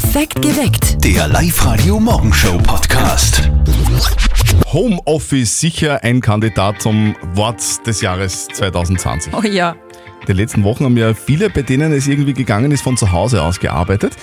Perfekt geweckt. Der Live-Radio-Morgenshow-Podcast. Homeoffice sicher ein Kandidat zum Wort des Jahres 2020. Oh ja. In den letzten Wochen haben ja viele, bei denen es irgendwie gegangen ist, von zu Hause aus gearbeitet.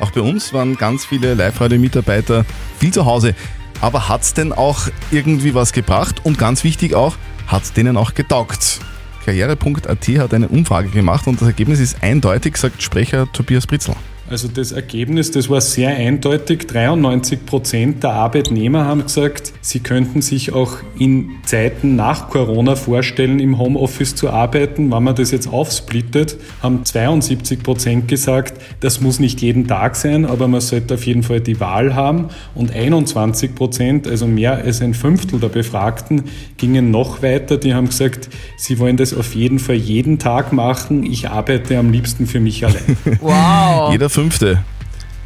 Auch bei uns waren ganz viele Live-Radio-Mitarbeiter viel zu Hause. Aber hat es denn auch irgendwie was gebracht? Und ganz wichtig auch, hat es denen auch getaugt? Karriere.at hat eine Umfrage gemacht und das Ergebnis ist eindeutig, sagt Sprecher Tobias Britzl. Also das Ergebnis, das war sehr eindeutig. 93 Prozent der Arbeitnehmer haben gesagt, sie könnten sich auch in Zeiten nach Corona vorstellen, im Homeoffice zu arbeiten. Wenn man das jetzt aufsplittet, haben 72 Prozent gesagt, das muss nicht jeden Tag sein, aber man sollte auf jeden Fall die Wahl haben. Und 21 Prozent, also mehr als ein Fünftel der Befragten, gingen noch weiter. Die haben gesagt, sie wollen das auf jeden Fall jeden Tag machen. Ich arbeite am liebsten für mich allein. Wow. Jeder Fünfte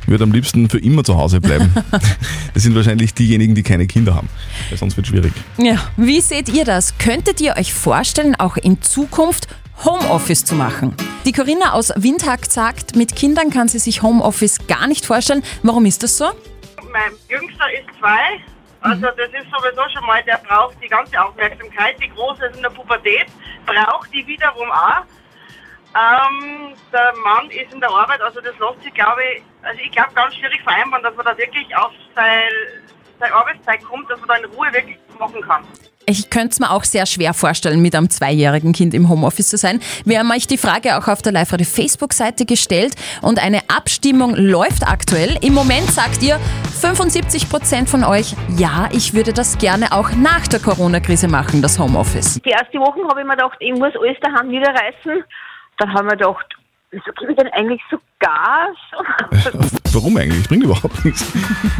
wird am liebsten für immer zu Hause bleiben. Das sind wahrscheinlich diejenigen, die keine Kinder haben, weil sonst wird es schwierig. Ja. Wie seht ihr das? Könntet ihr euch vorstellen, auch in Zukunft Homeoffice zu machen? Die Corinna aus Windhag sagt, mit Kindern kann sie sich Homeoffice gar nicht vorstellen. Warum ist das so? Mein Jüngster ist zwei. Also das ist sowieso schon mal, der braucht die ganze Aufmerksamkeit. Die Große ist in der Pubertät, braucht die wiederum auch. Ähm, der Mann ist in der Arbeit, also das lässt sich, glaube ich, also ich glaube ganz schwierig vereinbaren, dass man da wirklich auf seine, seine Arbeitszeit kommt, dass man da in Ruhe wirklich machen kann. Ich könnte es mir auch sehr schwer vorstellen, mit einem zweijährigen Kind im Homeoffice zu sein. Wir haben euch die Frage auch auf der Live-Radio Facebook-Seite gestellt und eine Abstimmung läuft aktuell. Im Moment sagt ihr 75% von euch, ja, ich würde das gerne auch nach der Corona-Krise machen, das Homeoffice. Die ersten Wochen habe ich mir gedacht, ich muss alles daheim niederreißen. Dann haben wir gedacht, wieso gebe ich denn eigentlich so Gas? Warum eigentlich? Bringt überhaupt nichts.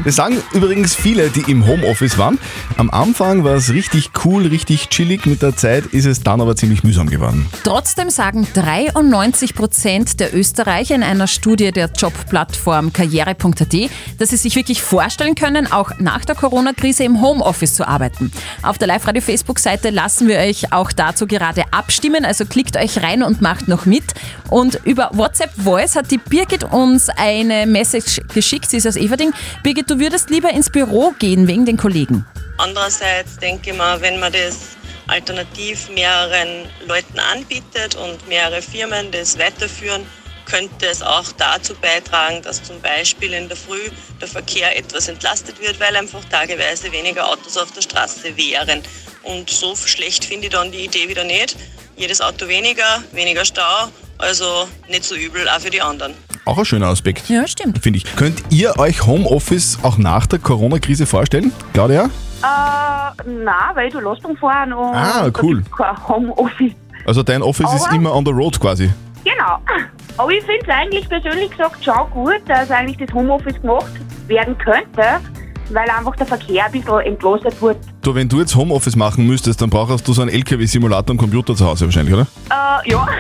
Das sagen übrigens viele, die im Homeoffice waren. Am Anfang war es richtig cool, richtig chillig. Mit der Zeit ist es dann aber ziemlich mühsam geworden. Trotzdem sagen 93% der Österreicher in einer Studie der Jobplattform karriere.at, dass sie sich wirklich vorstellen können, auch nach der Corona-Krise im Homeoffice zu arbeiten. Auf der Live-Radio-Facebook-Seite lassen wir euch auch dazu gerade abstimmen, also klickt euch rein und macht noch mit. Und über WhatsApp Voice hat die Birgit uns eine Message geschickt, sie ist aus Everding. Birgit, du würdest lieber ins Büro gehen wegen den Kollegen. Andererseits denke ich mir, wenn man das alternativ mehreren Leuten anbietet und mehrere Firmen das weiterführen, könnte es auch dazu beitragen, dass zum Beispiel in der Früh der Verkehr etwas entlastet wird, weil einfach tageweise weniger Autos auf der Straße wären. Und so schlecht finde ich dann die Idee wieder nicht. Jedes Auto weniger, weniger Stau, also nicht so übel, auch für die anderen. Auch ein schöner Aspekt. Ja, stimmt. Finde ich. Könnt ihr euch Homeoffice auch nach der Corona-Krise vorstellen? Claudia? äh, nein, weil du lässt dann fahren und Ah, cool. kein Homeoffice. Also dein Office ist Aber- immer on the road quasi. Genau. Aber ich finde es eigentlich persönlich gesagt schon gut, dass eigentlich das Homeoffice gemacht werden könnte, weil einfach der Verkehr ein bisschen entlastet wird. Du, wenn du jetzt Homeoffice machen müsstest, dann brauchst du so einen LKW-Simulator am Computer zu Hause wahrscheinlich, oder? Äh, ja.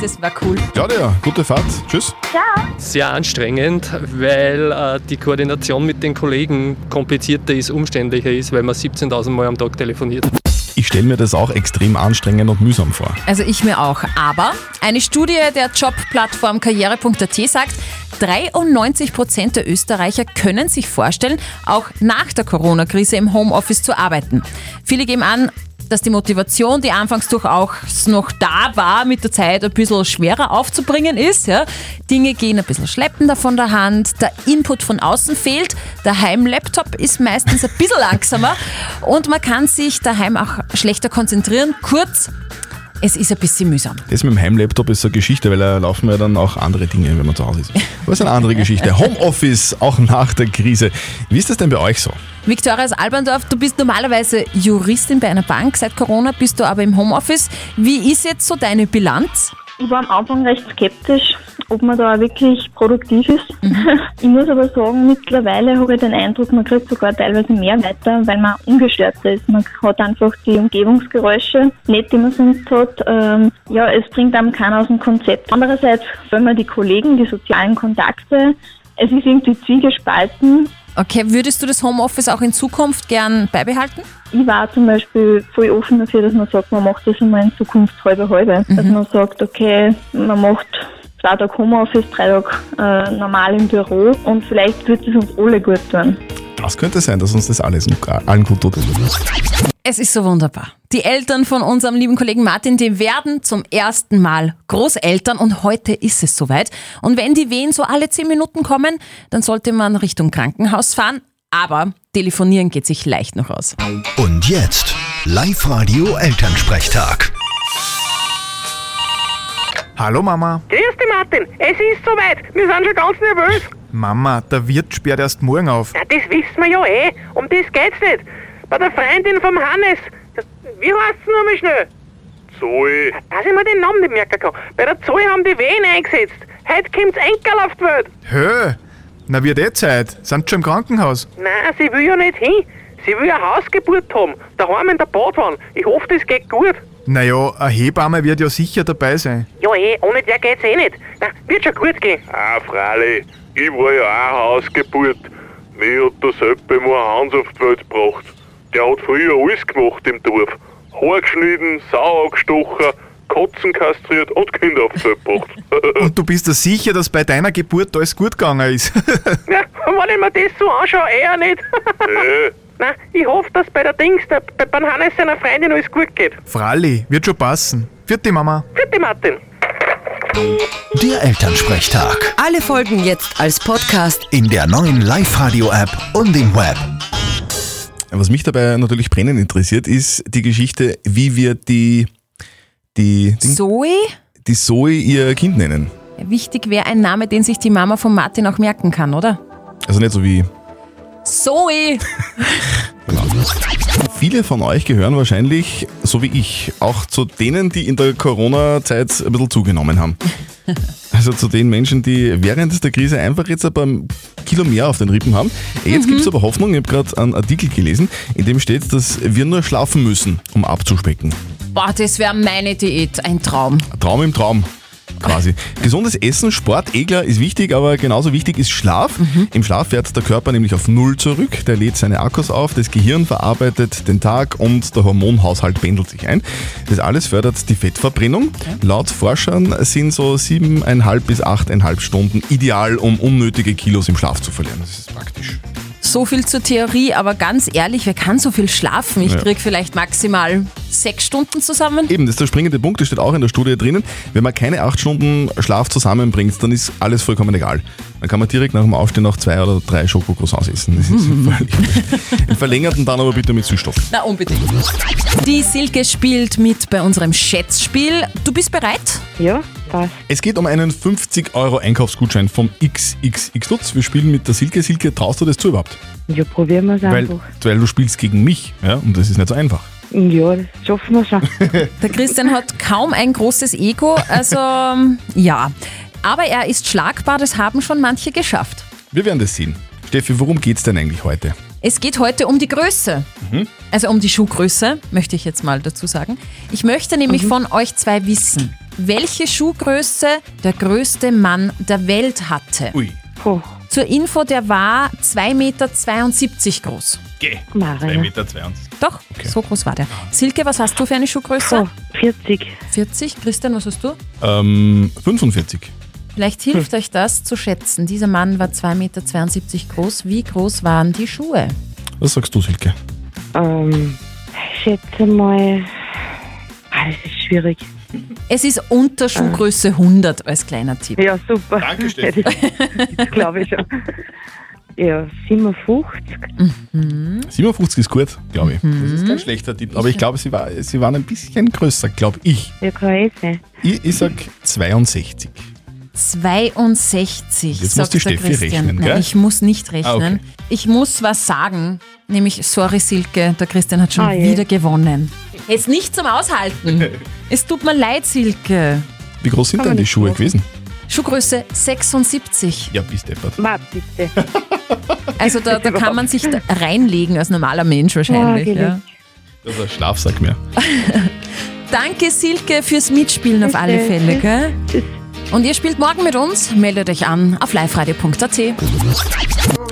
Das war cool. Claudia, gute Fahrt. Tschüss. Ciao. sehr anstrengend, weil äh, die Koordination mit den Kollegen komplizierter ist, umständlicher ist, weil man 17.000 Mal am Tag telefoniert. Ich stelle mir das auch extrem anstrengend und mühsam vor. Also ich mir auch. Aber eine Studie der Jobplattform karriere.at sagt, 93% der Österreicher können sich vorstellen, auch nach der Corona-Krise im Homeoffice zu arbeiten. Viele geben an, dass die Motivation, die anfangs durchaus noch da war, mit der Zeit ein bisschen schwerer aufzubringen ist. Ja. Dinge gehen ein bisschen schleppender von der Hand, der Input von außen fehlt, der Heimlaptop ist meistens ein bisschen langsamer und man kann sich daheim auch schlechter konzentrieren. Kurz, es ist ein bisschen mühsam. Das mit dem Heimlaptop ist so eine Geschichte, weil da laufen ja dann auch andere Dinge, wenn man zu Hause ist. Aber ist eine andere Geschichte. Homeoffice, auch nach der Krise. Wie ist das denn bei euch so? Viktoria aus Alberndorf, du bist normalerweise Juristin bei einer Bank. Seit Corona bist du aber im Homeoffice. Wie ist jetzt so deine Bilanz? Ich war am Anfang recht skeptisch, ob man da wirklich produktiv ist. Ich muss aber sagen, mittlerweile habe ich den Eindruck, man kriegt sogar teilweise mehr weiter, weil man ungestörter ist. Man hat einfach die Umgebungsgeräusche nicht, die man sonst hat. Ähm, ja, es bringt einem keiner aus dem Konzept. Andererseits, wenn man die Kollegen, die sozialen Kontakte, es ist irgendwie zwiegespalten. Okay, würdest du das Homeoffice auch in Zukunft gern beibehalten? Ich war zum Beispiel voll offen dafür, dass man sagt, man macht das immer in Zukunft halbe halbe. Dass man sagt, okay, man macht zwei Tage Homeoffice, drei Tage äh, normal im Büro und vielleicht wird es uns alle gut tun. Das könnte sein, dass uns das alles allen gut tut. Es ist so wunderbar. Die Eltern von unserem lieben Kollegen Martin, die werden zum ersten Mal Großeltern und heute ist es soweit. Und wenn die Wehen so alle zehn Minuten kommen, dann sollte man Richtung Krankenhaus fahren. Aber telefonieren geht sich leicht noch aus. Und jetzt Live-Radio Elternsprechtag. Hallo Mama. Grüß dich Martin, es ist soweit. Wir sind schon ganz nervös. Mama, der Wirt sperrt erst morgen auf. Ja, das wissen wir ja eh. Um das geht's nicht. Bei der Freundin vom Hannes. Das, wie heißt sie nochmal schnell? Zoe. Dass ich mir den Namen nicht merken kann. Bei der Zoe haben die Wehen eingesetzt. Heute kommt's Enkel auf die Welt. Hö, na wird eh Zeit. Sind schon im Krankenhaus. Nein, sie will ja nicht hin. Sie will eine Hausgeburt haben. Daheim in der Badwanne. Ich hoffe, das geht gut. Naja, eine Hebamme wird ja sicher dabei sein. Ja eh, ohne der geht's eh nicht. Na, wird schon gut gehen. Ah, freilich. Ich war ja auch Hausgeburt. Mir hat der selber mal Hans auf die Welt gebracht. Der hat früher alles gemacht im Dorf. Haar geschnitten, Sau angestochen, Katzen kastriert und Kinder auf die Welt gebracht. Und du bist dir sicher, dass bei deiner Geburt alles gut gegangen ist? Ja, wenn ich mir das so anschaue, eher nicht. Nein, ich hoffe, dass bei der Dings, der, bei beim Hannes seiner Freundin alles gut geht. Fralli, wird schon passen. Vierte Mama. Bitte, Martin. Der Elternsprechtag. Alle Folgen jetzt als Podcast. In der neuen Live-Radio-App und im Web. Was mich dabei natürlich brennend interessiert, ist die Geschichte, wie wir die, die, Ding- Zoe? die Zoe ihr Kind nennen. Wichtig wäre ein Name, den sich die Mama von Martin auch merken kann, oder? Also nicht so wie Zoe! Viele von euch gehören wahrscheinlich, so wie ich, auch zu denen, die in der Corona-Zeit ein bisschen zugenommen haben. Also zu den Menschen, die während der Krise einfach jetzt ein paar Kilo mehr auf den Rippen haben. Jetzt gibt es aber Hoffnung, ich habe gerade einen Artikel gelesen, in dem steht, dass wir nur schlafen müssen, um abzuspecken. Boah, das wäre meine Diät. Ein Traum. Traum im Traum. Quasi. Gesundes Essen, Sport, eh klar, ist wichtig, aber genauso wichtig ist Schlaf. Im Schlaf fährt der Körper nämlich auf Null zurück, der lädt seine Akkus auf, das Gehirn verarbeitet den Tag und der Hormonhaushalt pendelt sich ein. Das alles fördert die Fettverbrennung. Laut Forschern sind so siebeneinhalb bis achteinhalb Stunden ideal, um unnötige Kilos im Schlaf zu verlieren. Das ist praktisch. So viel zur Theorie, aber ganz ehrlich, wer kann so viel schlafen? Ich Ja. krieg vielleicht maximal sechs Stunden zusammen. Eben, das ist der springende Punkt, das steht auch in der Studie drinnen. Wenn man keine acht Stunden Schlaf zusammenbringt, dann ist alles vollkommen egal. Dann kann man direkt nach dem Aufstehen noch zwei oder drei Schokocroissants essen. Das ist völlig. Im Verlängerten dann aber bitte mit Süßstoff. Na, unbedingt. Die Silke spielt mit bei unserem Schätzspiel. Du bist bereit? Ja, passt. Es geht um einen 50 Euro Einkaufsgutschein vom XXX Lutz. Wir spielen mit der Silke. Silke, traust du das zu überhaupt? Ja, probieren wir es Weil, einfach. weil du spielst gegen mich ja, und das ist nicht so einfach. Ja, das schaffen wir schon. Der Christian hat kaum ein großes Ego, also ähm, ja. Aber er ist schlagbar, das haben schon manche geschafft. Wir werden das sehen. Steffi, worum geht's denn eigentlich heute? Es geht heute um die Größe. Also um die Schuhgröße, möchte ich jetzt mal dazu sagen. Ich möchte nämlich von euch zwei wissen, welche Schuhgröße der größte Mann der Welt hatte. Ui. Puh, Zur Info, der war 2,72 Meter groß. Geh. Maria. Meter. Doch, so groß war der. Silke, was hast du für eine Schuhgröße? Puh, 40. 40. Christian, was hast du? Ähm, 45. Vielleicht hilft euch das zu schätzen. Dieser Mann war 2,72 Meter groß. Wie groß waren die Schuhe? Was sagst du, Silke? Ähm, ich schätze mal. Ah, das ist schwierig. Es ist unter Schuhgröße 100 als kleiner Tipp. Ja, super. Danke, Steffi. Das glaube ich schon. Ja, 57. 57 ist gut, glaube ich. Das ist kein schlechter Tipp. Aber ich glaube, sie, war, sie waren ein bisschen größer, glaube ich. Ja, kann eh sein. Ich, ich sag 62. 62. Jetzt sagt muss die der Steffi Christian. rechnen, Nein, gell? ich muss nicht rechnen. Ah, okay. Ich muss was sagen. Nämlich, sorry Silke, der Christian hat schon Ah, je. wieder gewonnen. Jetzt nicht zum Aushalten. es tut mir leid, Silke. Wie groß sind denn die Schuhe machen. gewesen? Schuhgröße 76. Ja, bis deppert. Ma, bitte. Also da, da kann man sich da reinlegen als normaler Mensch wahrscheinlich. Oh, ja. Das ist ein Schlafsack mehr. Danke Silke fürs Mitspielen auf Bitte. alle Fälle. Gell? Tschüss. Und ihr spielt morgen mit uns. Meldet euch an auf liveradio.at.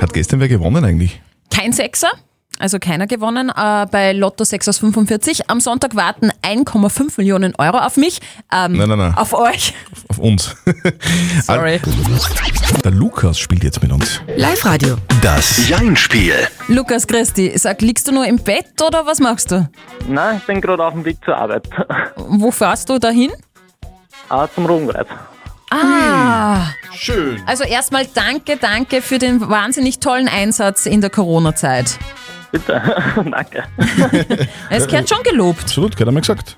Hat gestern wer gewonnen eigentlich? Kein Sechser, Also keiner gewonnen äh, bei Lotto 6 aus 45. Am Sonntag warten 1,5 Millionen Euro auf mich. Ähm, Nein, nein, nein. Auf euch. Auf uns. Sorry. Der Lukas spielt jetzt mit uns. Live-Radio. Das Jein-Spiel. Lukas Christi, sag, liegst du nur im Bett oder was machst du? Nein, ich bin gerade auf dem Weg zur Arbeit. Wo fährst du dahin? Ah, zum Rogenwald. Ah. Schön. Also erstmal danke, danke für den wahnsinnig tollen Einsatz in der Corona-Zeit. Bitte, danke. Es gehört schon gelobt. Absolut, gehört einmal gesagt.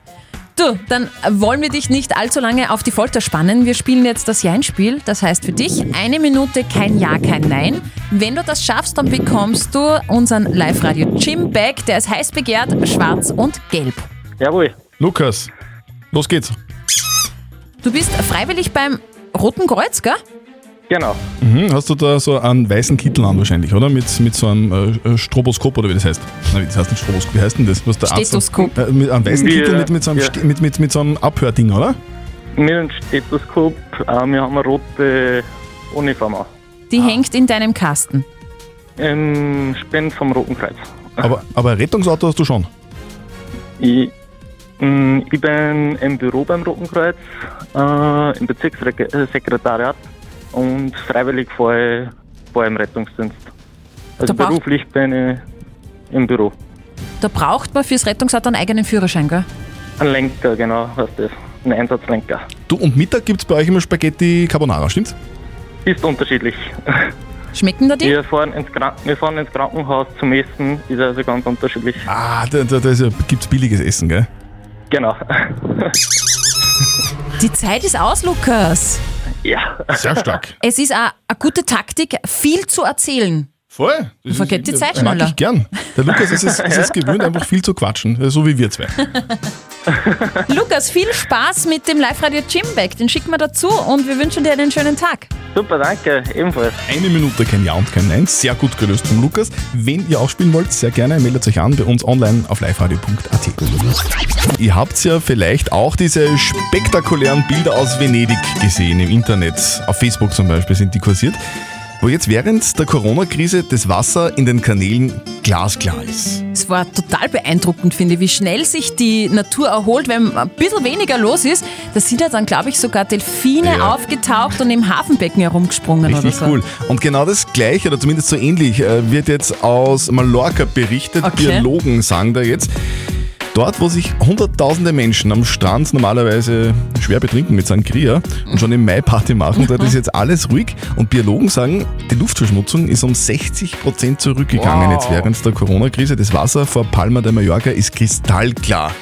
Du, dann wollen wir dich nicht allzu lange auf die Folter spannen. Wir spielen jetzt das Jein-Spiel. Das heißt für dich eine Minute kein Ja, kein Nein. Wenn du das schaffst, dann bekommst du unseren Live-Radio Gym Bag. Der ist heiß begehrt, schwarz und gelb. Jawohl. Lukas, los geht's. Du bist freiwillig beim Roten Kreuz, gell? Genau. Mhm, hast du da so einen weißen Kittel an wahrscheinlich, oder? Mit, mit so einem äh, Stroboskop oder wie das heißt? Nein, das heißt nicht Stroboskop, wie heißt denn das? Was der Arzt- Stethoskop. Äh, mit einem weißen Kittel mit, mit, so einem, ja. Mit, mit, mit so einem Abhörding, oder? Mit einem Stethoskop, äh, wir haben eine rote Uniform an. Die hängt in deinem Kasten. Im Spend vom Roten Kreuz. Aber, aber ein Rettungsauto hast du schon. Ich, ich bin im Büro beim Roten Kreuz, äh, im Bezirkssekretariat und freiwillig fahre ich fahre im Rettungsdienst. Also Da beruflich bin ich im Büro. Da braucht man fürs Rettungsauto einen eigenen Führerschein, gell? Ein Lenker, genau, was das. Ein Einsatzlenker. Du, und Mittag gibt es bei euch immer Spaghetti Carbonara, stimmt's? Ist unterschiedlich. Schmecken da die? Wir fahren ins, Kran wir fahren ins Krankenhaus zum Essen, ist also ganz unterschiedlich. Ah, da, da, da ja, gibt's billiges Essen, gell? Genau. Die Zeit ist aus, Lukas. ja. Sehr stark. Es ist eine eine gute Taktik, viel zu erzählen. Voll. Du vergeht die Zeit Das mag schneller. ich gern. Der Lukas ist es, ist es gewöhnt, einfach viel zu quatschen, äh, so wie wir zwei. Lukas, viel Spaß mit dem Live-Radio Gymbag. Den schicken wir dazu und wir wünschen dir einen schönen Tag. Super, danke, ebenfalls. Eine Minute kein Ja und kein Nein. Sehr gut gelöst vom Lukas. Wenn ihr auch spielen wollt, sehr gerne meldet euch an bei uns online auf liveradio.at. Ihr habt ja vielleicht auch diese spektakulären Bilder aus Venedig gesehen im Internet. Auf Facebook zum Beispiel sind die kursiert. Wo jetzt während der Corona-Krise das Wasser in den Kanälen glasklar ist. Es war total beeindruckend, finde ich, wie schnell sich die Natur erholt, wenn ein bisschen weniger los ist. Da sind ja dann, glaube ich, sogar Delfine Ja. aufgetaucht und im Hafenbecken herumgesprungen Richtig oder so. cool. Und genau das gleiche, oder zumindest so ähnlich, äh, wird jetzt aus Mallorca berichtet. Okay. Biologen sagen da jetzt. Dort, wo sich hunderttausende Menschen am Strand normalerweise schwer betrinken mit Sangria und schon im Mai Party machen, dort ist jetzt alles ruhig. Und Biologen sagen, die Luftverschmutzung ist um 60 Prozent zurückgegangen Wow. jetzt während der Corona-Krise. Das Wasser vor Palma de Mallorca ist kristallklar.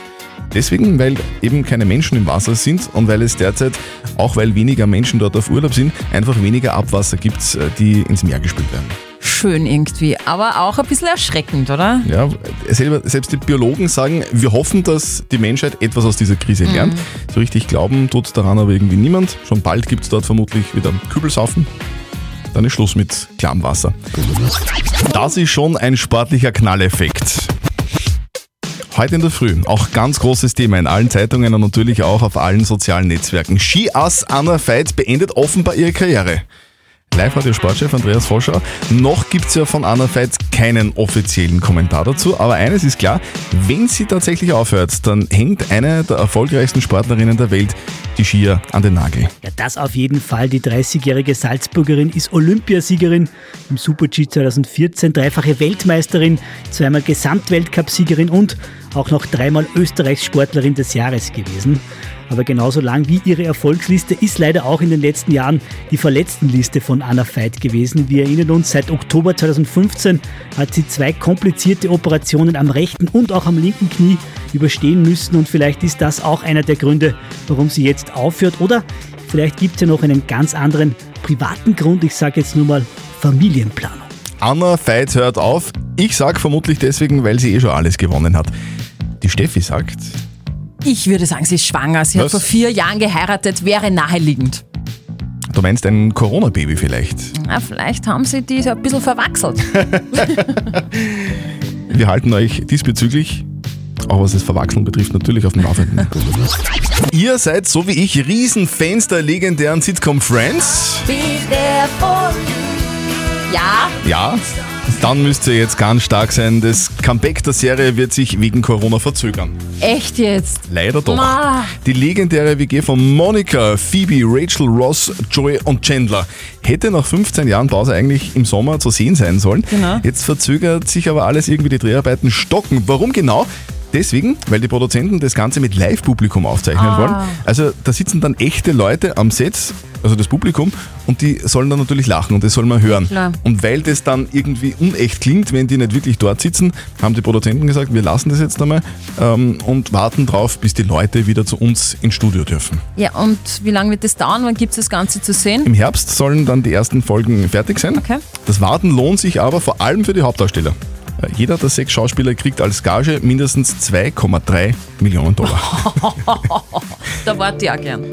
Deswegen, weil eben keine Menschen im Wasser sind und weil es derzeit, auch weil weniger Menschen dort auf Urlaub sind, einfach weniger Abwasser gibt, äh, die ins Meer gespült werden. Schön irgendwie, aber auch ein bisschen erschreckend, oder? Ja, selbst die Biologen sagen, wir hoffen, dass die Menschheit etwas aus dieser Krise lernt. So richtig glauben tut daran aber irgendwie niemand. Schon bald gibt es dort vermutlich wieder Kübelsaufen. Dann ist Schluss mit klarem Wasser. Das ist schon ein sportlicher Knalleffekt. Heute in der Früh, auch ganz großes Thema in allen Zeitungen und natürlich auch auf allen sozialen Netzwerken. Skiass Anna Veit beendet offenbar ihre Karriere. Live-Radio-Sportchef Andreas Voschau. Noch gibt es ja von Anna Veit keinen offiziellen Kommentar dazu, aber eines ist klar, wenn sie tatsächlich aufhört, dann hängt eine der erfolgreichsten Sportlerinnen der Welt die Skier an den Nagel. Ja, das auf jeden Fall. Die 30-jährige Salzburgerin ist Olympiasiegerin im Super-G 2014, dreifache Weltmeisterin, zweimal Gesamtweltcup-Siegerin und auch noch dreimal Österreichs Sportlerin des Jahres gewesen. Aber genauso lang wie ihre Erfolgsliste ist leider auch in den letzten Jahren die Verletztenliste von Anna Veit gewesen. Wir erinnern uns, seit Oktober 2015 hat sie zwei komplizierte Operationen am rechten und auch am linken Knie überstehen müssen und vielleicht ist das auch einer der Gründe, warum sie jetzt aufhört oder vielleicht gibt es ja noch einen ganz anderen privaten Grund, ich sage jetzt nur mal Familienplanung. Anna Veit hört auf. Ich sag vermutlich deswegen, weil sie eh schon alles gewonnen hat. Die Steffi sagt, Ich würde sagen, sie ist schwanger. Sie Was? hat vor vier Jahren geheiratet, wäre naheliegend. du meinst ein Corona-Baby vielleicht. Na, vielleicht haben sie die so ein bisschen verwachselt. Wir halten euch diesbezüglich, auch was das Verwachseln betrifft, natürlich auf dem Laufenden. Ihr seid so wie ich Riesenfans der legendären Sitcom Friends. Ja, Ja, dann müsst ihr jetzt ganz stark sein. Das Comeback der Serie wird sich wegen Corona verzögern. Echt jetzt? Leider doch. Ma. Die legendäre WG von Monica, Phoebe, Rachel, Ross, Joey und Chandler hätte nach 15 Jahren Pause eigentlich im Sommer zu sehen sein sollen. Genau. Jetzt verzögert sich aber alles irgendwie die Dreharbeiten stocken. Warum genau? Deswegen, weil die Produzenten das Ganze mit Live-Publikum aufzeichnen Ah. wollen. Also da sitzen dann echte Leute am Set, also das Publikum, und die sollen dann natürlich lachen und das soll man hören. Klar. Und weil das dann irgendwie unecht klingt, wenn die nicht wirklich dort sitzen, haben die Produzenten gesagt, wir lassen das jetzt einmal ähm, und warten drauf, bis die Leute wieder zu uns ins Studio dürfen. Ja, und wie lange wird das dauern? Wann gibt es das Ganze zu sehen? Im Herbst sollen dann die ersten Folgen fertig sein. Okay. Das Warten lohnt sich aber vor allem für die Hauptdarsteller. Jeder der sechs Schauspieler kriegt als Gage mindestens 2,3 Millionen Dollar. da warte ich auch gern.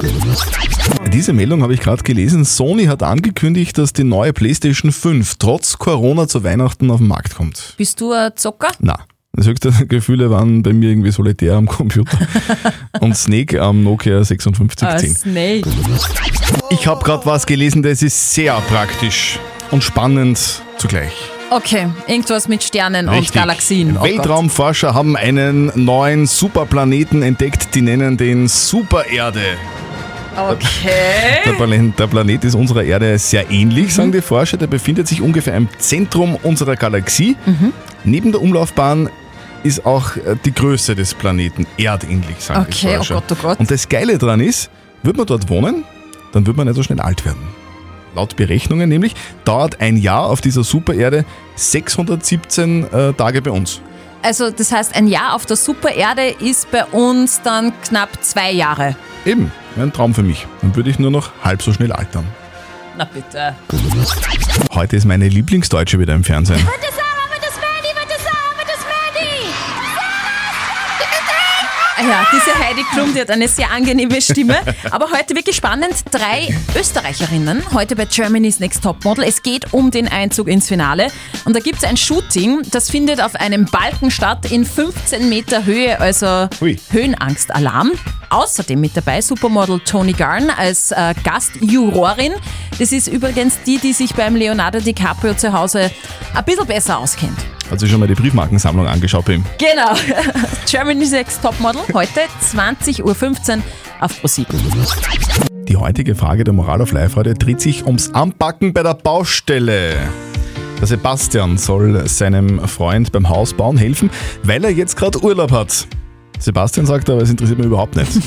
Diese Meldung habe ich gerade gelesen. Sony hat angekündigt, dass die neue PlayStation 5 trotz Corona zu Weihnachten auf den Markt kommt. Bist du ein Zocker? Na, das höchste Gefühle waren bei mir irgendwie solitär am Computer und Snake am Nokia Ah, 5610. Snake. Ich habe gerade was gelesen, das ist sehr praktisch und spannend zugleich. Okay, irgendwas mit Sternen und Richtig. Galaxien. Oh Weltraumforscher haben einen neuen Superplaneten entdeckt, die nennen den Supererde. Gott. Okay. Der Planet, der Planet ist unserer Erde sehr ähnlich, sagen die Forscher. Der befindet sich ungefähr im Zentrum unserer Galaxie. Neben der Umlaufbahn ist auch äh, die Größe des Planeten erdähnlich, sagen die Okay, oh Forscher. Gott, oh Gott. Und das Geile daran ist, wird man dort wohnen, dann wird man nicht so schnell alt werden. Laut Berechnungen nämlich dauert ein Jahr auf dieser Supererde 617 äh, Tage bei uns. Also das heißt, ein Jahr auf der Supererde ist bei uns dann knapp zwei Jahre. Eben, wäre ein Traum für mich. Dann würde ich nur noch halb so schnell altern. Na bitte. Heute ist meine Lieblingsdeutsche wieder im Fernsehen. Ja, diese Heidi Klum, die hat eine sehr angenehme Stimme. Aber heute wirklich spannend. Drei Österreicherinnen, heute bei Germany's Next Topmodel. Es geht um den Einzug ins Finale. Und da gibt es ein Shooting, das findet auf einem Balken statt in 15 Meter Höhe, also Hui. Höhenangstalarm. Außerdem mit dabei Supermodel Tony Garn als äh, Gastjurorin. Das ist übrigens die, die sich beim Leonardo DiCaprio zu Hause ein bisschen besser auskennt. Hat sich schon mal die Briefmarkensammlung angeschaut bei ihm. Genau. Germany's Next Topmodel, heute 20.15 Uhr auf ProSieben. Die heutige Frage der Moral auf Live-Radio dreht sich ums Anpacken bei der Baustelle. Der Sebastian soll seinem Freund beim Hausbauen helfen, weil er jetzt gerade Urlaub hat. Sebastian sagt aber, es interessiert mich überhaupt nicht.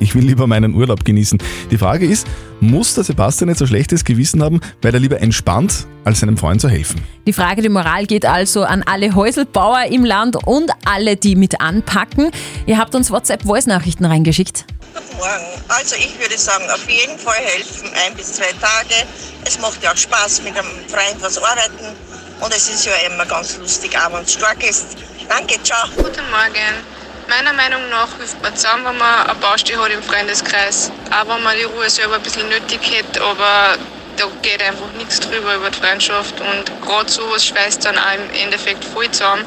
Ich will lieber meinen Urlaub genießen. Die Frage ist, muss der Sebastian jetzt ein schlechtes Gewissen haben, weil er lieber entspannt, als seinem Freund zu helfen? Die Frage der Moral geht also an alle Häuselbauer im Land und alle, die mit anpacken. Ihr habt uns WhatsApp-Voice-Nachrichten reingeschickt. Guten Morgen. Also ich würde sagen, auf jeden Fall helfen, ein bis zwei Tage. Es macht ja auch Spaß, mit einem Freund was arbeiten. Und es ist ja immer ganz lustig, auch wenn es stark ist. Danke, ciao. Guten Morgen. Meiner Meinung nach hilft man zusammen, wenn man eine Baustelle hat im Freundeskreis. Auch wenn man die Ruhe selber ein bisschen nötig hätte, aber da geht einfach nichts drüber über die Freundschaft. Und gerade sowas schweißt dann auch im Endeffekt voll zusammen.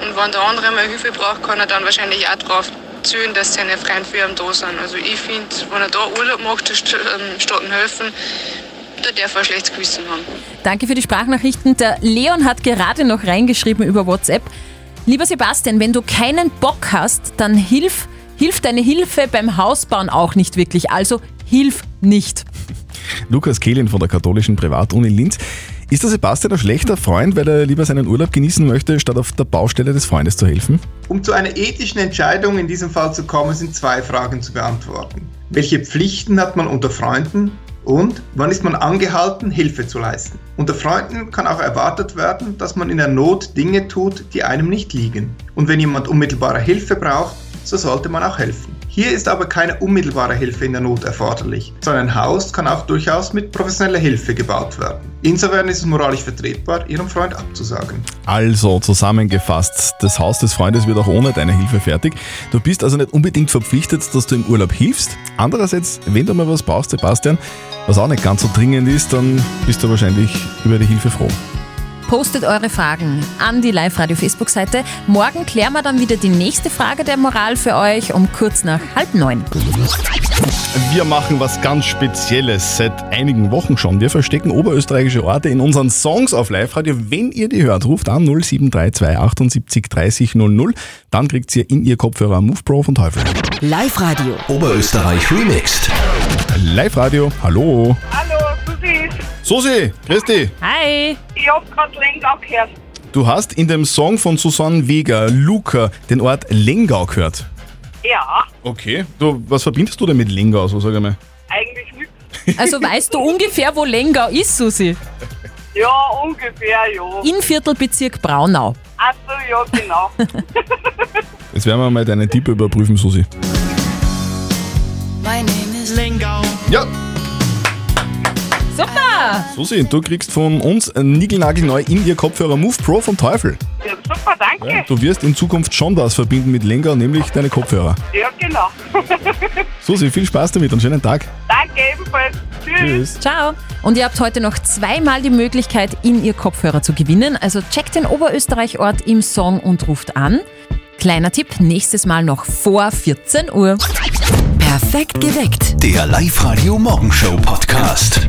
Und wenn der andere mal Hilfe braucht, kann er dann wahrscheinlich auch drauf zählen, dass seine Freunde für ihn da sind. Also ich finde, wenn er da Urlaub macht, ähm, statt helfen, da darf er schlechtes Gewissen haben. Danke für die Sprachnachrichten. Der Leon hat gerade noch reingeschrieben über WhatsApp. Lieber Sebastian, wenn du keinen Bock hast, dann hilf, hilft deine Hilfe beim Hausbauen auch nicht wirklich. Also hilf nicht. Lukas Kehlin von der katholischen Privatuni Linz. Ist der Sebastian ein schlechter Freund, weil er lieber seinen Urlaub genießen möchte, statt auf der Baustelle des Freundes zu helfen? Um zu einer ethischen Entscheidung in diesem Fall zu kommen, sind zwei Fragen zu beantworten. Welche Pflichten hat man unter Freunden? Und wann ist man angehalten, Hilfe zu leisten? Unter Freunden kann auch erwartet werden, dass man in der Not Dinge tut, die einem nicht liegen. Und wenn jemand unmittelbare Hilfe braucht, so sollte man auch helfen. Hier ist aber keine unmittelbare Hilfe in der Not erforderlich, sondern ein Haus kann auch durchaus mit professioneller Hilfe gebaut werden. Insofern ist es moralisch vertretbar, ihrem Freund abzusagen. Also zusammengefasst, das Haus des Freundes wird auch ohne deine Hilfe fertig. Du bist also nicht unbedingt verpflichtet, dass du im Urlaub hilfst. Andererseits, wenn du mal was brauchst, Sebastian, was auch nicht ganz so dringend ist, dann bist du wahrscheinlich über die Hilfe froh. Postet eure Fragen an die Live-Radio-Facebook-Seite. Morgen klären wir dann wieder die nächste Frage der Moral für euch um kurz nach halb neun. Wir machen was ganz Spezielles seit einigen Wochen schon. Wir verstecken oberösterreichische Orte in unseren Songs auf Live-Radio. Wenn ihr die hört, ruft an 0732 78 30 00. Dann kriegt ihr in ihr Kopfhörer Move Pro von Teufel. Live-Radio. Oberösterreich remixed. Live-Radio, hallo. Hallo, Susi. Dich. Hi. Ich hab grad Lengau gehört. Du hast in dem Song von Susanne Weger, Luca, den Ort Lengau gehört. Ja, Okay. Du, was verbindest du denn mit Lengau, so sag ich mal? eigentlich nicht. Also weißt du ungefähr, wo Lengau ist, Susi? Ja, ungefähr, ja. Innviertelbezirk Braunau. Ach so, ja, genau. Jetzt werden wir mal deinen Tipp überprüfen, Susi. My name is Lingau. Ja. Susi, du kriegst von uns niegelnagelneu in ihr Kopfhörer Move Pro vom Teufel. Ja, super, danke. Ja, du wirst in Zukunft schon was verbinden mit Lengau, nämlich deine Kopfhörer. Ja, genau. Susi, viel Spaß damit und schönen Tag. danke ebenfalls. Tschüss. Tschüss. Ciao. Und ihr habt heute noch zweimal die Möglichkeit, in ihr Kopfhörer zu gewinnen. Also checkt den Oberösterreich-Ort im Song und ruft an. Kleiner Tipp, nächstes Mal noch vor 14 Uhr. Perfekt geweckt. Der Live-Radio Morgenshow Podcast.